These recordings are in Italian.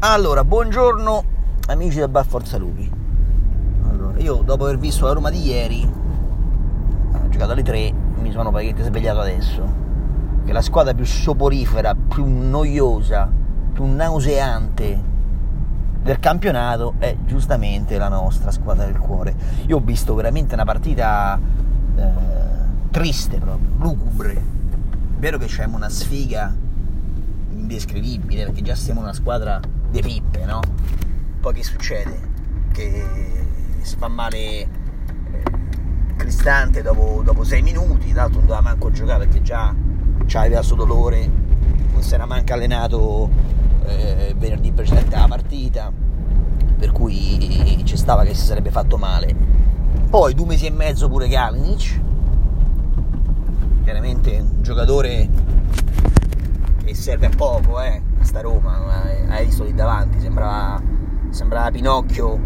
Allora, buongiorno amici del Bar Forza Lupi. Allora, io dopo aver visto la Roma di ieri, ho giocato alle 3, mi sono praticamente svegliato adesso. Che la squadra più soporifera, più noiosa, più nauseante del campionato è giustamente la nostra squadra del cuore. Io ho visto veramente una partita eh, triste proprio, lugubre. È vero che c'è una sfiga indescrivibile perché già siamo una squadra di pippe, no? Poi che succede? Che si fa male eh, Cristante dopo, dopo sei minuti, l'altro non doveva manco giocare perché già aveva suo dolore, non si era manco allenato eh, venerdì precedente alla partita, per cui ci stava che si sarebbe fatto male. Poi due mesi e mezzo pure Kalinic, chiaramente un giocatore che serve a poco, eh, sta Roma, hai visto lì davanti, sembrava, sembrava Pinocchio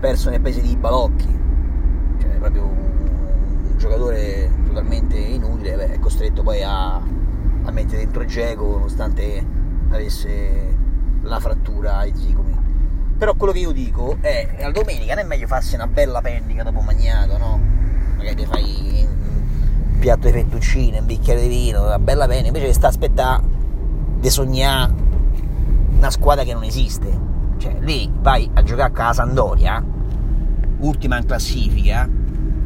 perso nel paese di Balocchi, cioè proprio un, giocatore totalmente inutile, beh, è costretto poi a, a mettere dentro Geco nonostante avesse la frattura ai zigomi. Però quello che io dico è, la domenica non è meglio farsi una bella pennica dopo magnato, no? Magari ti fai un piatto di fettuccine, un bicchiere di vino, una bella pennica, invece sta a aspettare di sognare una squadra che non esiste. Cioè, lì vai a giocare a casa Sandoria, ultima in classifica,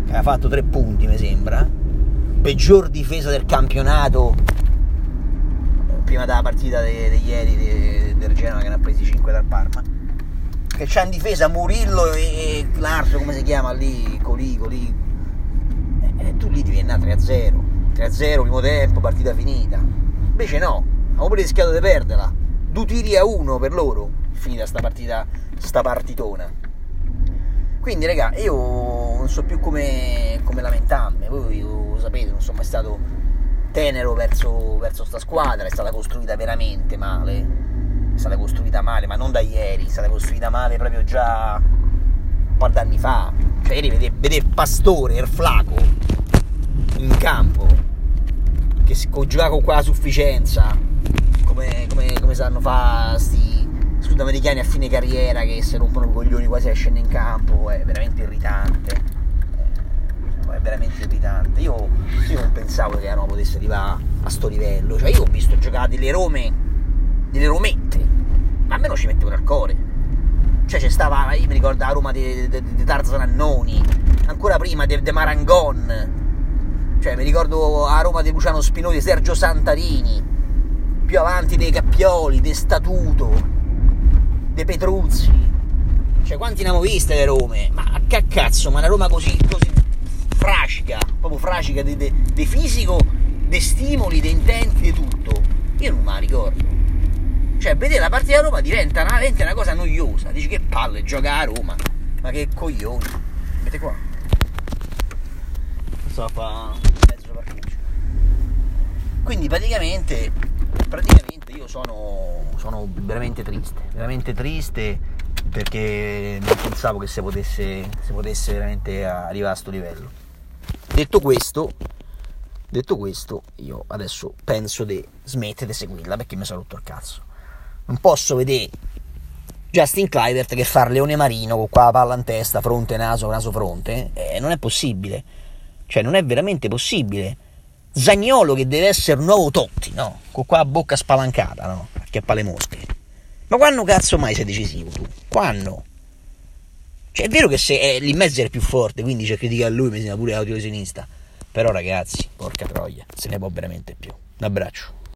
che ha fatto tre punti, mi sembra, peggior difesa del campionato prima della partita di ieri del Genoa che ne ha presi 5 dal Parma. Che c'ha in difesa Murillo e, l'altro come si chiama lì? Colì, Colì e, e tu lì devi andare 3-0 3-0 primo tempo partita finita. Invece no avevo pure rischiato di perderla due tiri a uno per loro finita sta partita sta partitona quindi raga io non so più come, come lamentarmi voi lo sapete non sono mai stato tenero verso, verso sta squadra, è stata costruita veramente male, è stata costruita male, ma non da ieri, è stata costruita male proprio già un po' d'anni fa. Cioè ieri vedere vede Pastore Flaco in campo, che si gioca con quella sufficienza, come, come, come sanno fare sti sudamericani a fine carriera che si rompono i coglioni quasi a in campo, è veramente irritante è veramente irritante. Io, io non pensavo che la Roma potesse arrivare a sto livello. Cioè, io ho visto giocare delle Rome, delle Romette, ma almeno ci mettevo nel cuore. Cioè, c'è stava, io mi ricordo la Roma di, di, di Tarzan Annoni, ancora prima di Marangon. Cioè, mi ricordo la Roma di Luciano Spinoni, di Sergio Santarini, più avanti dei Cappioli, dei Statuto, dei Petruzzi. Cioè, quanti ne abbiamo viste le Rome? Ma che cazzo, ma una Roma così, così fracica, proprio fracica di, di, di fisico, di stimoli, di intenti, di tutto. Io non me la ricordo. Cioè, vedere la partita a Roma diventa una, diventa una cosa noiosa. Dici che palle giocare a Roma. Ma che coglioni. Vedete qua. Sto a fa. Quindi praticamente, praticamente io sono, sono veramente triste. Veramente triste perché non pensavo che si potesse, si potesse veramente arrivare a questo livello. Detto questo, detto questo, io adesso penso di smettere di seguirla perché mi sono rotto il cazzo. Non posso vedere Justin Clivert che fa leone marino con qua la palla in testa, fronte, naso, naso, fronte. Eh, non è possibile. Cioè, non è veramente possibile. Zagnolo che deve essere nuovo Totti, no? Con qua bocca spalancata, no? Acchiappa le mosche. Ma quando cazzo mai sei decisivo tu? Quando? Cioè, è vero che se in mezzo è più forte, quindi c'è critica a lui, mi sembra pure autolesionista. Però ragazzi, porca troia, se ne può veramente più. Un abbraccio.